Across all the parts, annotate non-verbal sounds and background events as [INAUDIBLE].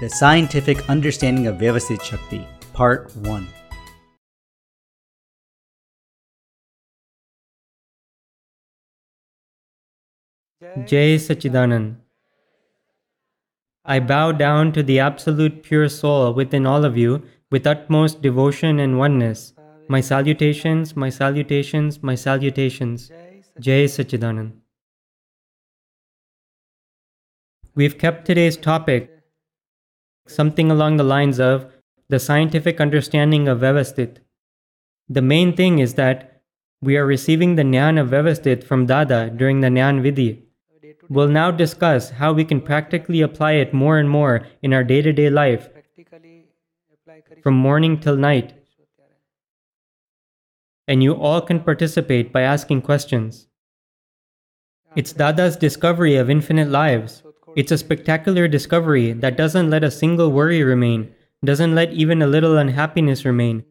The Scientific Understanding of Vyavasthit Shakti, Part 1. Jai Sachidanand. I bow down to the absolute pure soul within all of you with utmost devotion and oneness. My salutations, my salutations, my salutations. Jai Sachidanand. We've kept today's topic something along the lines of the scientific understanding of Vyavasthit. The main thing is that we are receiving the Gnan of Vyavasthit from Dada during the Gnan Vidhi. We'll now discuss how we can practically apply it more and more in our day to day life, from morning till night. And you all can participate by asking questions. It's Dada's discovery of infinite lives. It's a spectacular discovery that doesn't let a single worry remain, doesn't let even a little unhappiness remain,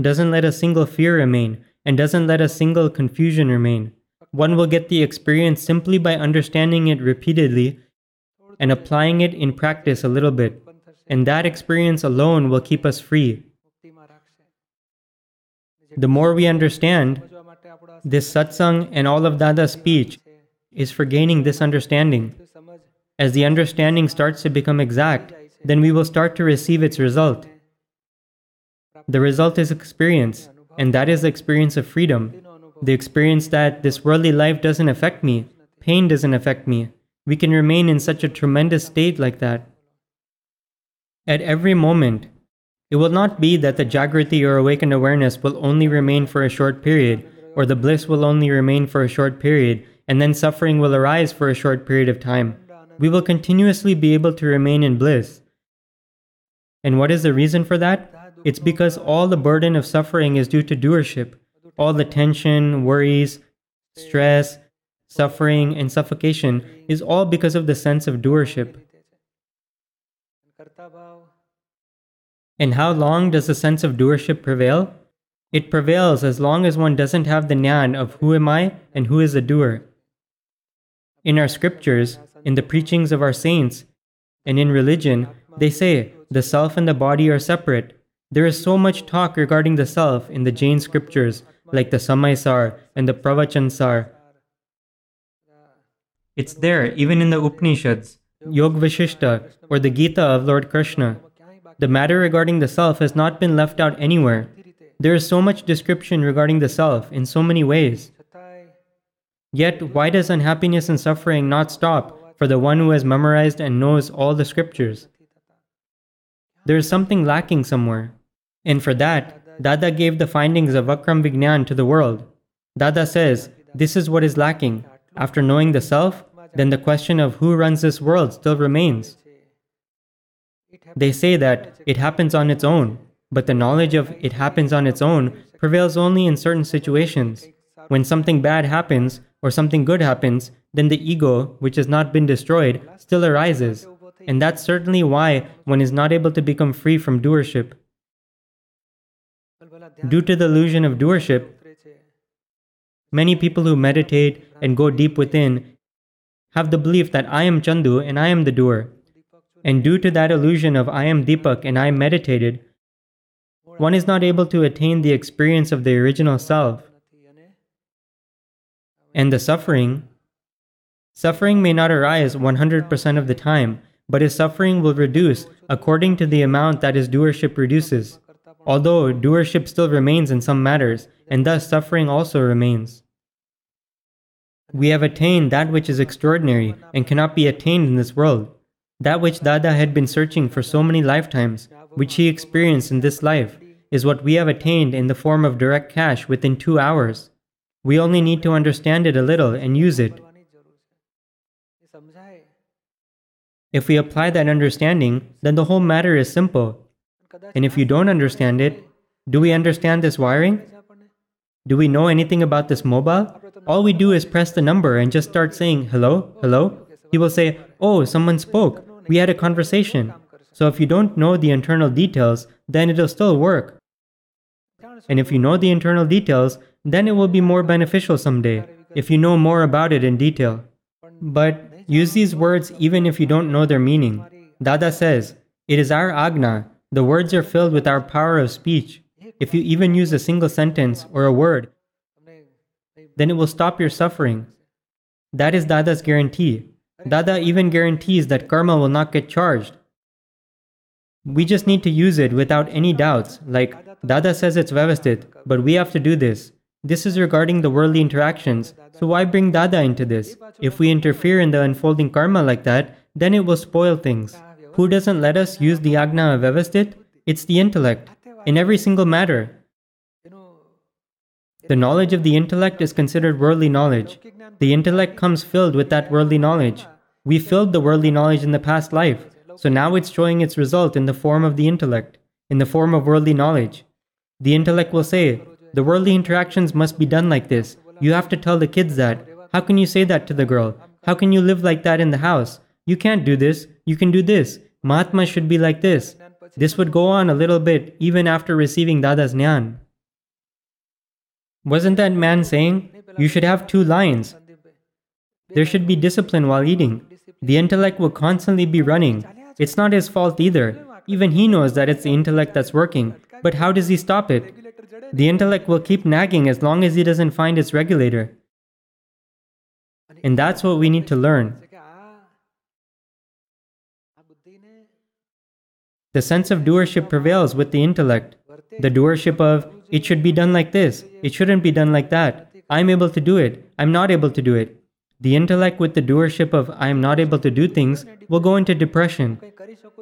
doesn't let a single fear remain, and doesn't let a single confusion remain. One will get the experience simply by understanding it repeatedly and applying it in practice a little bit. And that experience alone will keep us free. The more we understand, this satsang and all of Dada's speech is for gaining this understanding. As the understanding starts to become exact, then we will start to receive its result. The result is experience, and that is the experience of freedom. The experience that this worldly life doesn't affect me, pain doesn't affect me. We can remain in such a tremendous state like that. At every moment, it will not be that the Jagrati or awakened awareness will only remain for a short period, or the bliss will only remain for a short period, and then suffering will arise for a short period of time. We will continuously be able to remain in bliss. And what is the reason for that? It's because all the burden of suffering is due to doership. All the tension, worries, stress, suffering, and suffocation is all because of the sense of doership. And how long does the sense of doership prevail? It prevails as long as one doesn't have the Gnan of who am I and who is the doer. In our scriptures, in the preachings of our saints, and in religion, they say the self and the body are separate. There is so much talk regarding the self in the Jain scriptures, like the Samaysar and the Pravachansar. It's there even in the Upanishads, Yog Vashishta, or the Gita of Lord Krishna. The matter regarding the self has not been left out anywhere. There is so much description regarding the self in so many ways. Yet, why does unhappiness and suffering not stop for the one who has memorized and knows all the scriptures? There is something lacking somewhere. And for that, Dada gave the findings of Akram Vignan to the world. Dada says, this is what is lacking. After knowing the self, then the question of who runs this world still remains. They say that it happens on its own, but the knowledge of it happens on its own prevails only in certain situations. When something bad happens or something good happens, then the ego, which has not been destroyed, still arises. And that's certainly why one is not able to become free from doership. Due to the illusion of doership, many people who meditate and go deep within have the belief that I am Chandu and I am the doer. And due to that illusion of I am Deepak and I meditated, one is not able to attain the experience of the original self. And the suffering, suffering may not arise 100% of the time, but his suffering will reduce according to the amount that his doership reduces, although doership still remains in some matters, and thus suffering also remains. We have attained that which is extraordinary and cannot be attained in this world, that which Dada had been searching for so many lifetimes, which he experienced in this life, is what we have attained in the form of direct cash within two hours. We only need to understand it a little and use it. If we apply that understanding, then the whole matter is simple. And if you don't understand it, do we understand this wiring? Do we know anything about this mobile? All we do is press the number and just start saying, hello, hello. He will say, oh, someone spoke. We had a conversation. So if you don't know the internal details, then it'll still work. And if you know the internal details, then it will be more beneficial someday, if you know more about it in detail. But use these words even if you don't know their meaning. Dada says, It is our agna. The words are filled with our power of speech. If you even use a single sentence or a word, then it will stop your suffering. That is Dada's guarantee. Dada even guarantees that karma will not get charged. We just need to use it without any doubts, like Dada says it's Vyavasthit, but we have to do this. This is regarding the worldly interactions, so why bring Dada into this? If we interfere in the unfolding karma like that, then it will spoil things. Who doesn't let us use the Agna of Vyavasthit? It's the intellect, in every single matter. The knowledge of the intellect is considered worldly knowledge. The intellect comes filled with that worldly knowledge. We filled the worldly knowledge in the past life, so now it's showing its result in the form of the intellect, in the form of worldly knowledge. The intellect will say, the worldly interactions must be done like this. You have to tell the kids that. How can you say that to the girl? How can you live like that in the house? You can't do this. You can do this. Mahatma should be like this. This would go on a little bit even after receiving Dada's Gnan. Wasn't that man saying, you should have two lines? There should be discipline while eating. The intellect will constantly be running. It's not his fault either. Even he knows that it's the intellect that's working. But how does he stop it? The intellect will keep nagging as long as he doesn't find its regulator. And that's what we need to learn. The sense of doership prevails with the intellect. The doership of, it should be done like this, it shouldn't be done like that. I'm able to do it, I'm not able to do it. The intellect with the doership of, I am not able to do things, will go into depression.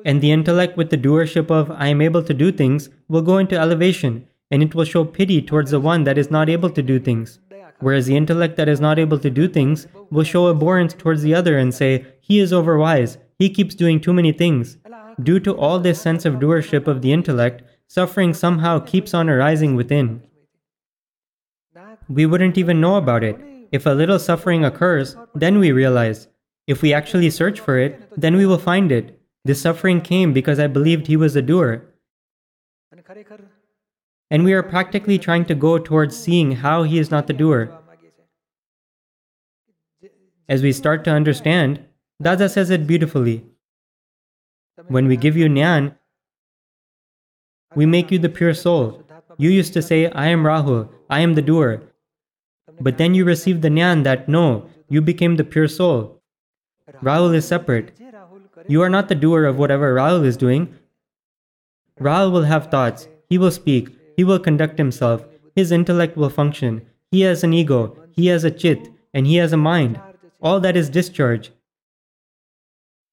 And the intellect with the doership of, I am able to do things, will go into elevation, and it will show pity towards the one that is not able to do things. Whereas the intellect that is not able to do things will show abhorrence towards the other and say, He is overwise, he keeps doing too many things. Due to all this sense of doership of the intellect, suffering somehow keeps on arising within. We wouldn't even know about it. If a little suffering occurs, then we realize. If we actually search for it, then we will find it. This suffering came because I believed he was a doer. And we are practically trying to go towards seeing how he is not the doer. As we start to understand, Dada says it beautifully. When we give you Gnan, we make you the pure soul. You used to say, I am Rahul, I am the doer. But then you received the Gnan that no, you became the pure soul. Rahul is separate. You are not the doer of whatever Rahul is doing. Rahul will have thoughts, he will speak, he will conduct himself, his intellect will function, he has an ego, he has a chit, and he has a mind. All that is discharge.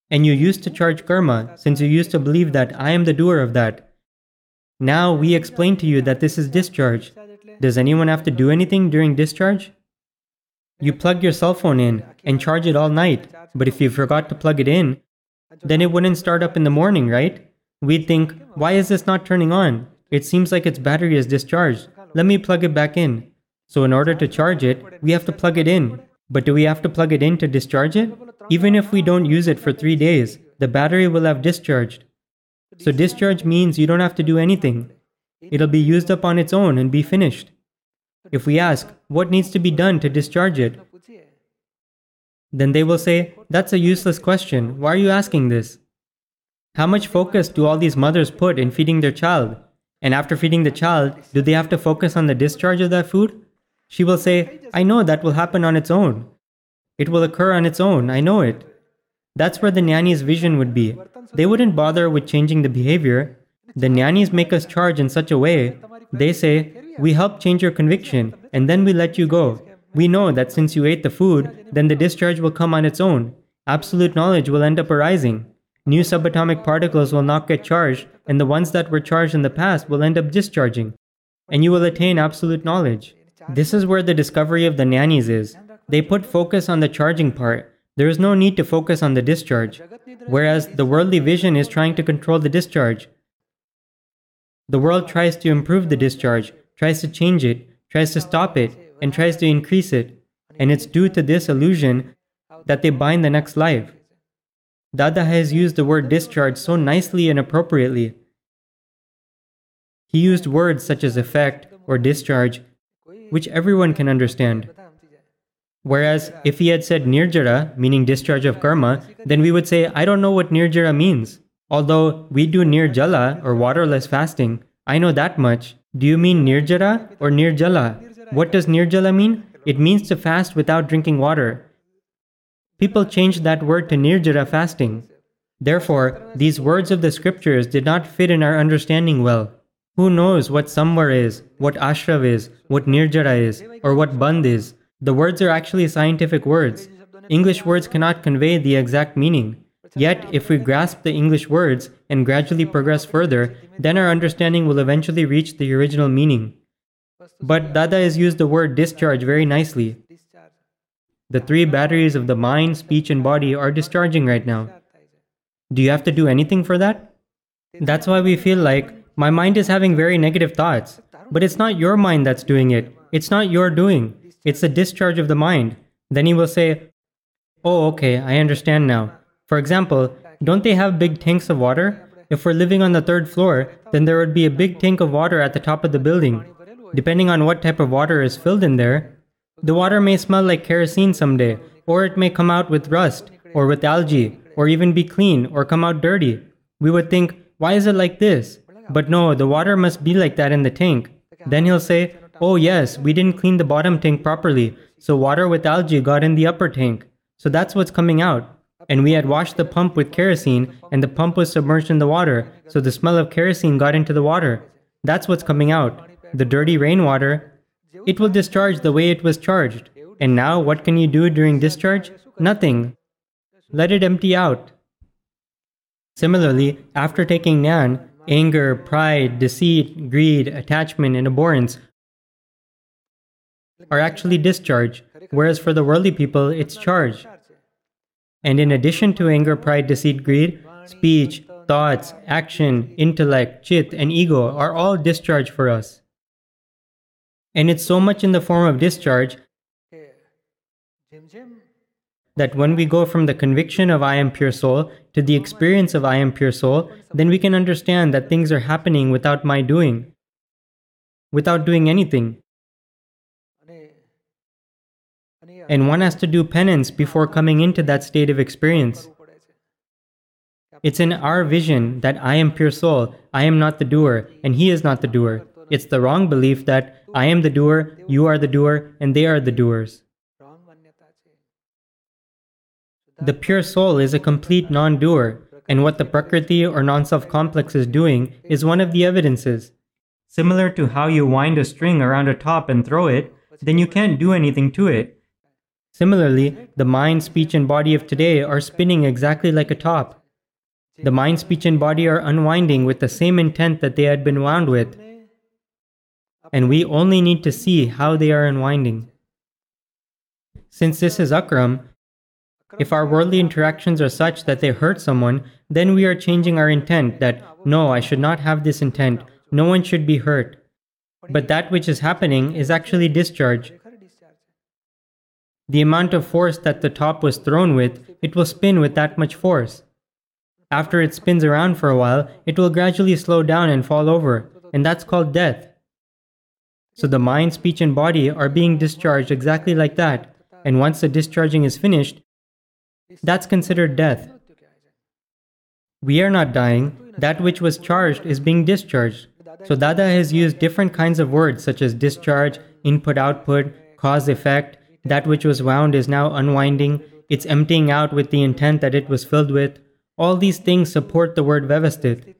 And you used to charge karma, since you used to believe that I am the doer of that. Now we explain to you that this is discharge. Does anyone have to do anything during discharge? You plug your cell phone in and charge it all night, but if you forgot to plug it in, then it wouldn't start up in the morning, right? We'd think, why is this not turning on? It seems like its battery is discharged. Let me plug it back in. So in order to charge it, we have to plug it in. But do we have to plug it in to discharge it? Even if we don't use it for three days, the battery will have discharged. So discharge means you don't have to do anything. It'll be used up on its own and be finished. If we ask, what needs to be done to discharge it? Then they will say, that's a useless question. Why are you asking this? How much focus do all these mothers put in feeding their child? And after feeding the child, do they have to focus on the discharge of that food? She will say, I know that will happen on its own. It will occur on its own, I know it. That's where the Gnani's vision would be. They wouldn't bother with changing the behavior. The Gnanis make us charge in such a way. They say, We help change your conviction, and then we let you go. We know that since you ate the food, then the discharge will come on its own. Absolute knowledge will end up arising. New subatomic particles will not get charged, and the ones that were charged in the past will end up discharging. And you will attain absolute knowledge. This is where the discovery of the Gnanis is. They put focus on the charging part. There is no need to focus on the discharge. Whereas the worldly vision is trying to control the discharge. The world tries to improve the discharge, tries to change it, tries to stop it, and tries to increase it. And it's due to this illusion that they bind the next life. Dada has used the word discharge so nicely and appropriately. He used words such as effect or discharge, which everyone can understand. Whereas if he had said nirjara, meaning discharge of karma, then we would say, I don't know what nirjara means. Although we do nirjala or waterless fasting, I know that much. Do you mean nirjara or nirjala? What does nirjala mean? It means to fast without drinking water. People changed that word to nirjara fasting. Therefore, these words of the scriptures did not fit in our understanding well. Who knows what samvar is, what ashrav is, what nirjara is, or what bandh is? The words are actually scientific words. English words cannot convey the exact meaning. Yet, if we grasp the English words and gradually progress further, then our understanding will eventually reach the original meaning. But Dada has used the word discharge very nicely. The three batteries of the mind, speech, and body are discharging right now. Do you have to do anything for that? That's why we feel like my mind is having very negative thoughts. But it's not your mind that's doing it. It's not your doing. It's the discharge of the mind. Then he will say, Oh, okay, I understand now. For example, don't they have big tanks of water? If we're living on the third floor, then there would be a big tank of water at the top of the building. Depending on what type of water is filled in there, the water may smell like kerosene someday, or it may come out with rust, or with algae, or even be clean, or come out dirty. We would think, why is it like this? But no, the water must be like that in the tank. Then he'll say, Oh, yes, we didn't clean the bottom tank properly, so water with algae got in the upper tank. So that's what's coming out. And we had washed the pump with kerosene, and the pump was submerged in the water, so the smell of kerosene got into the water. That's what's coming out. The dirty rainwater, it will discharge the way it was charged. And now, what can you do during discharge? Nothing. Let it empty out. Similarly, after taking Gnan, anger, pride, deceit, greed, attachment, and abhorrence are actually discharge, whereas for the worldly people, it's charge. And in addition to anger, pride, deceit, greed, speech, thoughts, action, intellect, chit, and ego are all discharge for us. And it's so much in the form of discharge that when we go from the conviction of I am pure soul to the experience of I am pure soul, then we can understand that things are happening without my doing, without doing anything. And one has to do penance before coming into that state of experience. It's in our vision that I am pure soul, I am not the doer, and he is not the doer. It's the wrong belief that I am the doer, you are the doer, and they are the doers. The pure soul is a complete non doer, and what the Prakriti or non self complex is doing is one of the evidences. Similar to how you wind a string around a top and throw it, then you can't do anything to it. Similarly, the mind, speech, and body of today are spinning exactly like a top. The mind, speech, and body are unwinding with the same intent that they had been wound with. And we only need to see how they are unwinding. Since this is Akram, if our worldly interactions are such that they hurt someone, then we are changing our intent that, no, I should not have this intent, no one should be hurt. But that which is happening is actually discharge. The amount of force that the top was thrown with, it will spin with that much force. After it spins around for a while, it will gradually slow down and fall over, and that's called death. So the mind, speech, and body are being discharged exactly like that, and once the discharging is finished, that's considered death. We are not dying, that which was charged is being discharged. So Dada has used different kinds of words such as discharge, input output, cause effect, that which was wound is now unwinding, it's emptying out with the intent that it was filled with. All these things support the word Vyavasthit.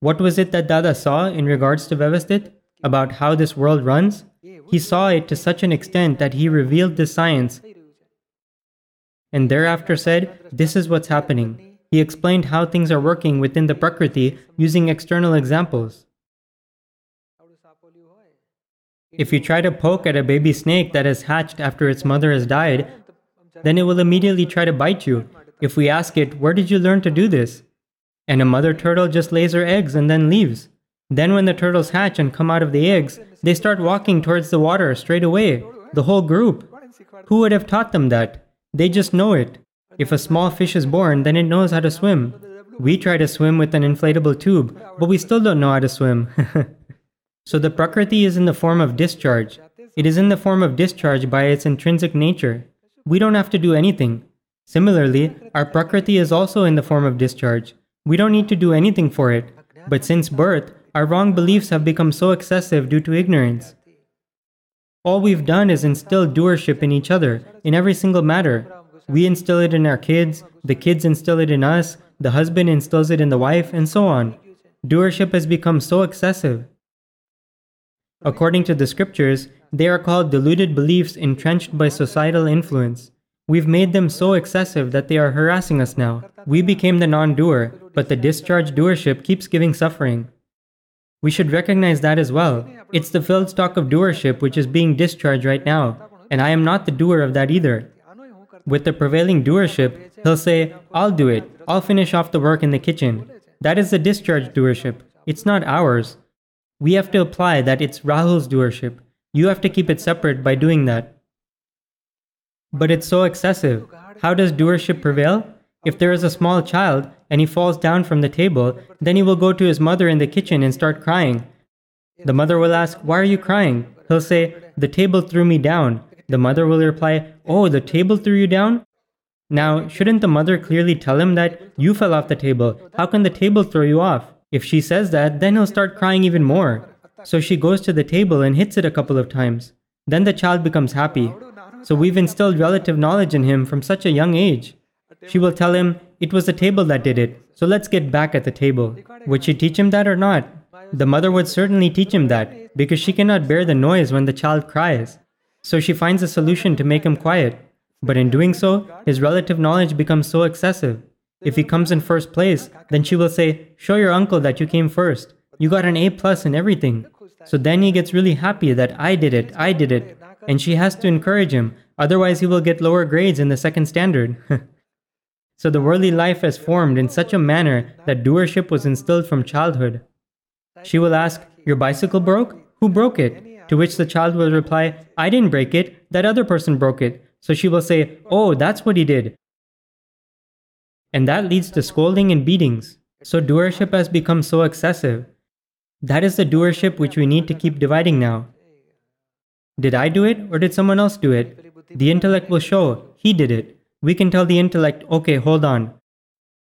What was it that Dada saw in regards to Vyavasthit? About how this world runs? He saw it to such an extent that he revealed this science and thereafter said, This is what's happening. He explained how things are working within the Prakriti using external examples. If you try to poke at a baby snake that has hatched after its mother has died, then it will immediately try to bite you. If we ask it, Where did you learn to do this? And a mother turtle just lays her eggs and then leaves. Then, when the turtles hatch and come out of the eggs, they start walking towards the water straight away, the whole group. Who would have taught them that? They just know it. If a small fish is born, then it knows how to swim. We try to swim with an inflatable tube, but we still don't know how to swim. [LAUGHS] So the Prakriti is in the form of discharge. It is in the form of discharge by its intrinsic nature. We don't have to do anything. Similarly, our Prakriti is also in the form of discharge. We don't need to do anything for it. But since birth, our wrong beliefs have become so excessive due to ignorance. All we've done is instill doership in each other, in every single matter. We instill it in our kids, the kids instill it in us, the husband instills it in the wife, and so on. Doership has become so excessive. According to the scriptures, they are called deluded beliefs entrenched by societal influence. We've made them so excessive that they are harassing us now. We became the non doer, but the discharged doership keeps giving suffering. We should recognize that as well. It's the filled stock of doership which is being discharged right now, and I am not the doer of that either. With the prevailing doership, he'll say, I'll do it, I'll finish off the work in the kitchen. That is the discharged doership. It's not ours. We have to apply that it's Rahul's doership. You have to keep it separate by doing that. But it's so excessive. How does doership prevail? If there is a small child and he falls down from the table, then he will go to his mother in the kitchen and start crying. The mother will ask, Why are you crying? He'll say, The table threw me down. The mother will reply, Oh, the table threw you down? Now, shouldn't the mother clearly tell him that you fell off the table? How can the table throw you off? If she says that, then he'll start crying even more. So she goes to the table and hits it a couple of times. Then the child becomes happy. So we've instilled relative knowledge in him from such a young age. She will tell him, It was the table that did it, so let's get back at the table. Would she teach him that or not? The mother would certainly teach him that, because she cannot bear the noise when the child cries. So she finds a solution to make him quiet. But in doing so, his relative knowledge becomes so excessive. If he comes in first place, then she will say, Show your uncle that you came first. You got an A plus in everything. So then he gets really happy that I did it, I did it. And she has to encourage him, otherwise, he will get lower grades in the second standard. [LAUGHS] so the worldly life has formed in such a manner that doership was instilled from childhood. She will ask, Your bicycle broke? Who broke it? To which the child will reply, I didn't break it, that other person broke it. So she will say, Oh, that's what he did. And that leads to scolding and beatings. So doership has become so excessive. That is the doership which we need to keep dividing now. Did I do it or did someone else do it? The intellect will show, he did it. We can tell the intellect, okay, hold on.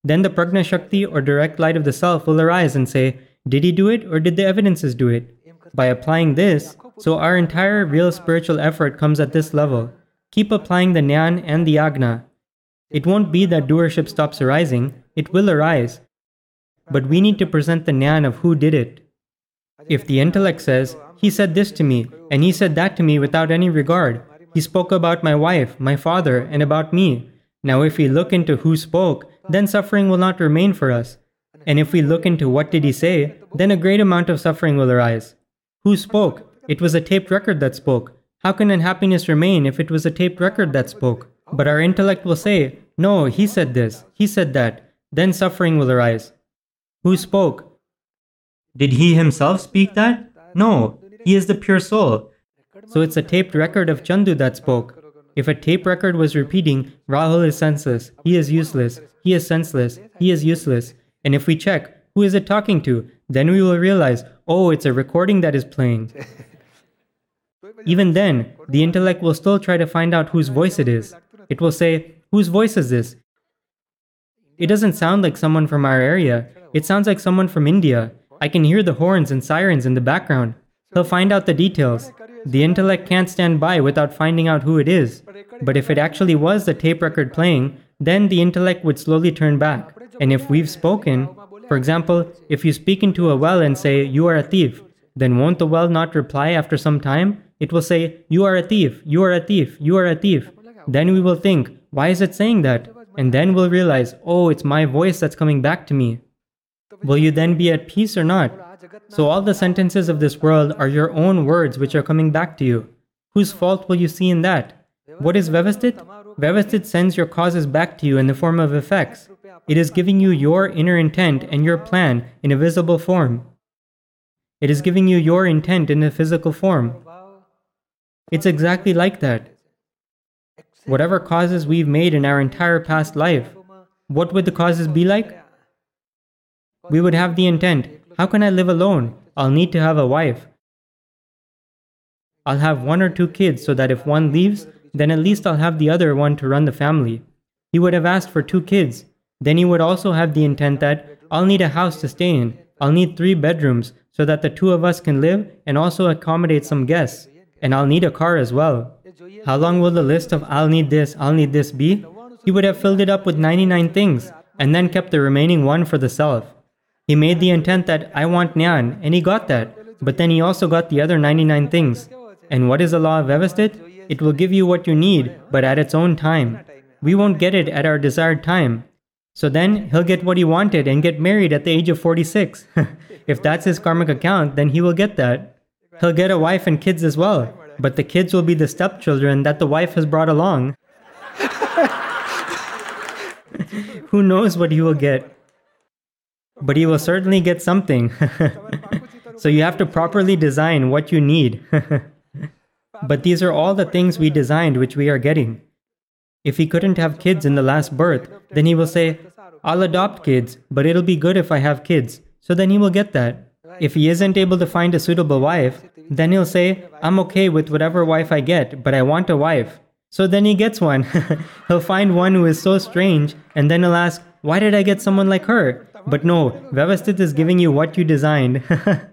Then the prajna shakti or direct light of the self will arise and say, did he do it or did the evidences do it? By applying this, so our entire real spiritual effort comes at this level. Keep applying the Gnan and the Agna. It won't be that doership stops arising, it will arise. But we need to present the Gnan of who did it. If the intellect says, he said this to me, and he said that to me without any regard, he spoke about my wife, my father, and about me. Now, if we look into who spoke, then suffering will not remain for us. And if we look into what did he say, then a great amount of suffering will arise. Who spoke? It was a taped record that spoke. How can unhappiness remain if it was a taped record that spoke? But our intellect will say, No, he said this, he said that. Then suffering will arise. Who spoke? Did he himself speak that? No, he is the pure soul. So it's a taped record of Chandu that spoke. If a tape record was repeating, Rahul is senseless, he is useless, he is senseless, he is useless. And if we check, who is it talking to? Then we will realize, oh, it's a recording that is playing. [LAUGHS] Even then, the intellect will still try to find out whose voice it is. It will say, Whose voice is this? It doesn't sound like someone from our area. It sounds like someone from India. I can hear the horns and sirens in the background. He'll find out the details. The intellect can't stand by without finding out who it is. But if it actually was the tape record playing, then the intellect would slowly turn back. And if we've spoken, for example, if you speak into a well and say, You are a thief, then won't the well not reply after some time? It will say, You are a thief, you are a thief, you are a thief. Then we will think, Why is it saying that? And then we'll realize, Oh, it's my voice that's coming back to me. Will you then be at peace or not? So all the sentences of this world are your own words which are coming back to you. Whose fault will you see in that? What is Vyavasthit? Vyavasthit sends your causes back to you in the form of effects. It is giving you your inner intent and your plan in a visible form. It is giving you your intent in a physical form. It's exactly like that. Whatever causes we've made in our entire past life, what would the causes be like? We would have the intent how can I live alone? I'll need to have a wife. I'll have one or two kids so that if one leaves, then at least I'll have the other one to run the family. He would have asked for two kids. Then he would also have the intent that I'll need a house to stay in. I'll need three bedrooms so that the two of us can live and also accommodate some guests. And I'll need a car as well. How long will the list of I'll need this, I'll need this be? He would have filled it up with 99 things and then kept the remaining one for the self. He made the intent that I want Gnan and he got that, but then he also got the other 99 things. And what is the law of Vyavasthit? It will give you what you need, but at its own time. We won't get it at our desired time. So then he'll get what he wanted and get married at the age of 46. [LAUGHS] if that's his karmic account, then he will get that. He'll get a wife and kids as well, but the kids will be the stepchildren that the wife has brought along. [LAUGHS] Who knows what he will get? But he will certainly get something. [LAUGHS] so you have to properly design what you need. [LAUGHS] but these are all the things we designed which we are getting. If he couldn't have kids in the last birth, then he will say, I'll adopt kids, but it'll be good if I have kids. So then he will get that. If he isn't able to find a suitable wife, then he'll say, I'm okay with whatever wife I get, but I want a wife. So then he gets one. [LAUGHS] he'll find one who is so strange, and then he'll ask, Why did I get someone like her? But no, Vyavasthit is giving you what you designed. [LAUGHS]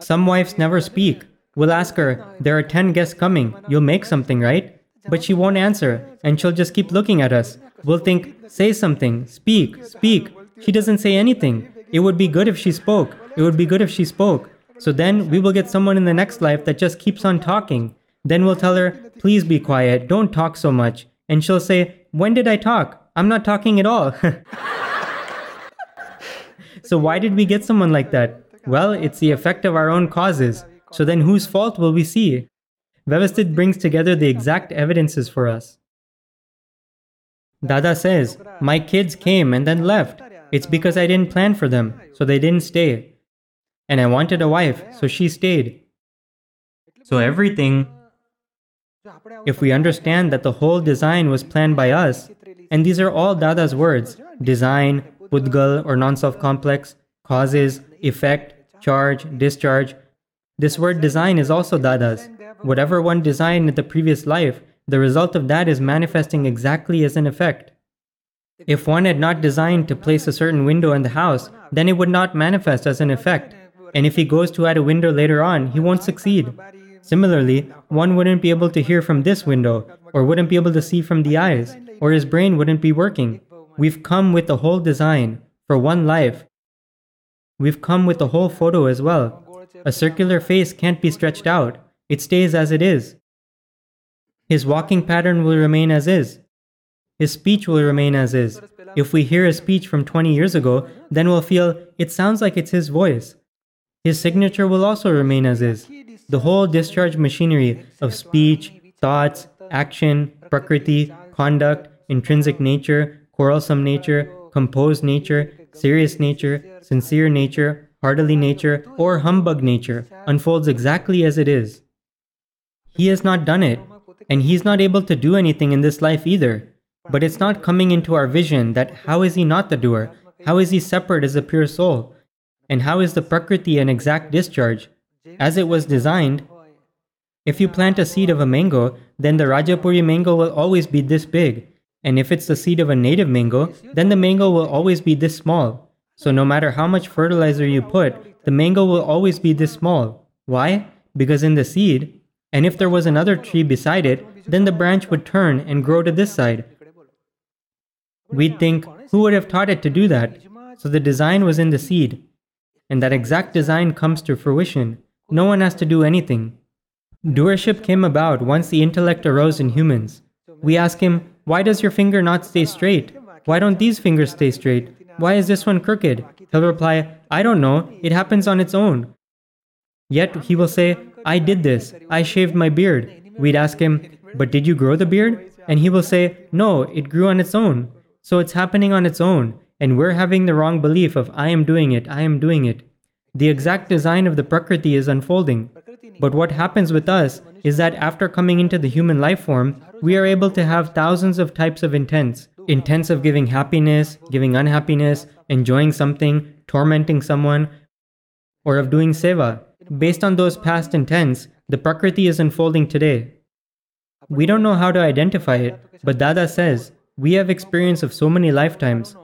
Some wives never speak. We'll ask her, There are 10 guests coming, you'll make something, right? But she won't answer, and she'll just keep looking at us. We'll think, Say something, speak, speak. She doesn't say anything. It would be good if she spoke. It would be good if she spoke. So then we will get someone in the next life that just keeps on talking. Then we'll tell her, Please be quiet, don't talk so much. And she'll say, When did I talk? I'm not talking at all. [LAUGHS] so why did we get someone like that? Well, it's the effect of our own causes. So then whose fault will we see? Vyavasthit brings together the exact evidences for us. Dada says, My kids came and then left. It's because I didn't plan for them, so they didn't stay. And I wanted a wife, so she stayed. So everything, if we understand that the whole design was planned by us, and these are all Dada's words design, Pudgal or non self complex, causes, effect, charge, discharge, this word design is also Dada's. Whatever one designed in the previous life, the result of that is manifesting exactly as an effect. If one had not designed to place a certain window in the house, then it would not manifest as an effect. And if he goes to add a window later on, he won't succeed. Similarly, one wouldn't be able to hear from this window, or wouldn't be able to see from the eyes, or his brain wouldn't be working. We've come with the whole design, for one life. We've come with the whole photo as well. A circular face can't be stretched out, it stays as it is. His walking pattern will remain as is. His speech will remain as is. If we hear a speech from 20 years ago, then we'll feel it sounds like it's his voice. His signature will also remain as is. The whole discharge machinery of speech, thoughts, action, prakriti, conduct, intrinsic nature, quarrelsome nature, composed nature, serious nature, sincere nature, heartily nature, or humbug nature unfolds exactly as it is. He has not done it, and he's not able to do anything in this life either. But it's not coming into our vision that how is he not the doer? How is he separate as a pure soul? And how is the Prakriti an exact discharge? As it was designed, if you plant a seed of a mango, then the Rajapuri mango will always be this big. And if it's the seed of a native mango, then the mango will always be this small. So no matter how much fertilizer you put, the mango will always be this small. Why? Because in the seed, and if there was another tree beside it, then the branch would turn and grow to this side. We'd think, who would have taught it to do that? So the design was in the seed. And that exact design comes to fruition. No one has to do anything. Doership came about once the intellect arose in humans. We ask him, why does your finger not stay straight? Why don't these fingers stay straight? Why is this one crooked? He'll reply, I don't know, it happens on its own. Yet he will say, I did this, I shaved my beard. We'd ask him, But did you grow the beard? And he will say, No, it grew on its own. So it's happening on its own, and we're having the wrong belief of I am doing it, I am doing it. The exact design of the Prakriti is unfolding. But what happens with us is that after coming into the human life form, we are able to have thousands of types of intents intents of giving happiness, giving unhappiness, enjoying something, tormenting someone, or of doing seva. Based on those past intents, the Prakriti is unfolding today. We don't know how to identify it, but Dada says we have experience of so many lifetimes.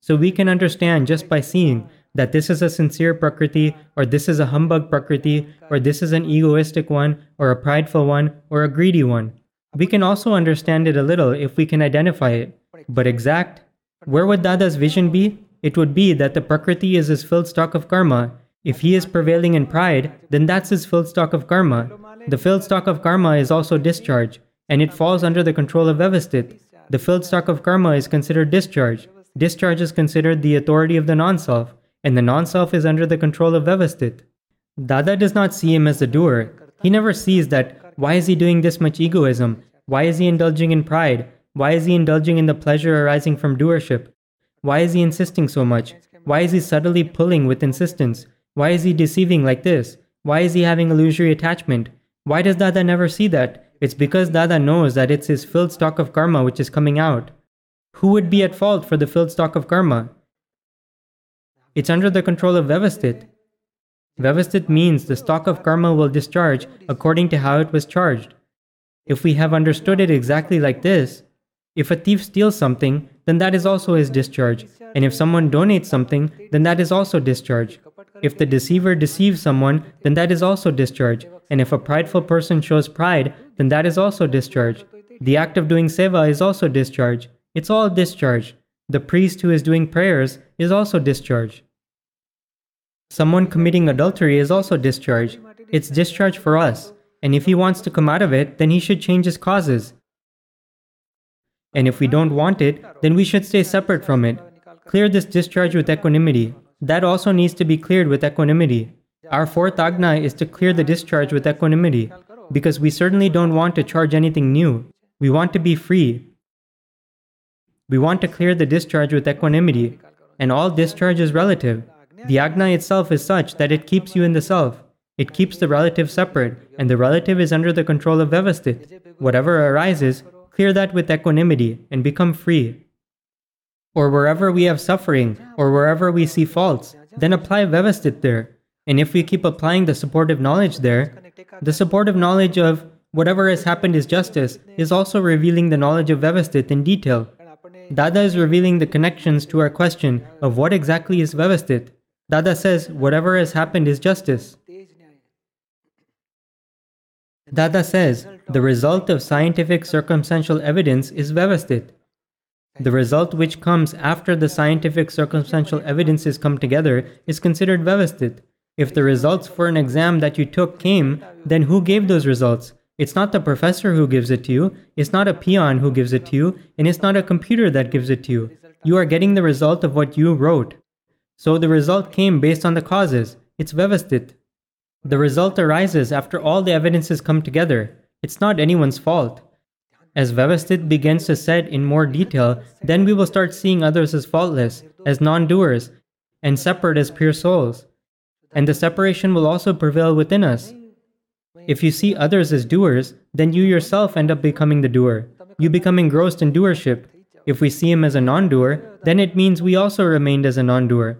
So we can understand just by seeing that this is a sincere Prakriti, or this is a humbug Prakriti, or this is an egoistic one, or a prideful one, or a greedy one. We can also understand it a little if we can identify it. But exact, where would Dada's vision be? It would be that the Prakriti is his filled stock of karma. If he is prevailing in pride, then that's his filled stock of karma. The filled stock of karma is also discharge, and it falls under the control of Vyavasthit. The filled stock of karma is considered discharge. Discharge is considered the authority of the non self, and the non self is under the control of Vyavasthit. Dada does not see him as the doer. He never sees that why is he doing this much egoism? Why is he indulging in pride? Why is he indulging in the pleasure arising from doership? Why is he insisting so much? Why is he subtly pulling with insistence? Why is he deceiving like this? Why is he having illusory attachment? Why does Dada never see that? It's because Dada knows that it's his filled stock of karma which is coming out. Who would be at fault for the filled stock of karma? It's under the control of Vyavasthit. Vyavasthit means the stock of karma will discharge according to how it was charged. If we have understood it exactly like this, if a thief steals something, then that is also his discharge. And if someone donates something, then that is also discharge. If the deceiver deceives someone, then that is also discharge. And if a prideful person shows pride, then that is also discharge. The act of doing seva is also discharge. It's all discharge. The priest who is doing prayers is also discharged. Someone committing adultery is also discharged. It's discharge for us. And if he wants to come out of it, then he should change his causes. And if we don't want it, then we should stay separate from it. Clear this discharge with equanimity. That also needs to be cleared with equanimity. Our fourth agna is to clear the discharge with equanimity, because we certainly don't want to charge anything new. We want to be free. We want to clear the discharge with equanimity, and all discharge is relative. The agna itself is such that it keeps you in the self. It keeps the relative separate, and the relative is under the control of Vyavasthit. Whatever arises, clear that with equanimity and become free. Or wherever we have suffering, or wherever we see faults, then apply Vyavasthit there. And if we keep applying the supportive knowledge there, the supportive knowledge of whatever has happened is justice is also revealing the knowledge of Vyavasthit in detail. Dada is revealing the connections to our question of what exactly is Vyavasthit. Dada says whatever has happened is justice. Dada says the result of scientific circumstantial evidence is Vyavasthit. The result which comes after the scientific circumstantial evidences come together is considered Vyavasthit. If the results for an exam that you took came, then who gave those results? It's not the professor who gives it to you, it's not a peon who gives it to you, and it's not a computer that gives it to you. You are getting the result of what you wrote. So the result came based on the causes. It's Vyavasthit. The result arises after all the evidences come together. It's not anyone's fault. As Vyavasthit begins to set in more detail, then we will start seeing others as faultless, as non doers, and separate as pure souls. And the separation will also prevail within us. If you see others as doers, then you yourself end up becoming the doer. You become engrossed in doership. If we see him as a non doer, then it means we also remained as a non doer.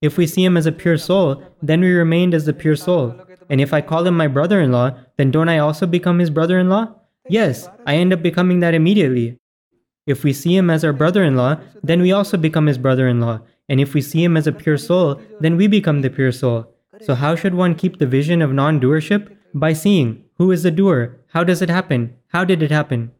If we see him as a pure soul, then we remained as the pure soul. And if I call him my brother in law, then don't I also become his brother in law? Yes, I end up becoming that immediately. If we see him as our brother in law, then we also become his brother in law. And if we see him as a pure soul, then we become the pure soul. So, how should one keep the vision of non doership? By seeing who is the doer? How does it happen? How did it happen?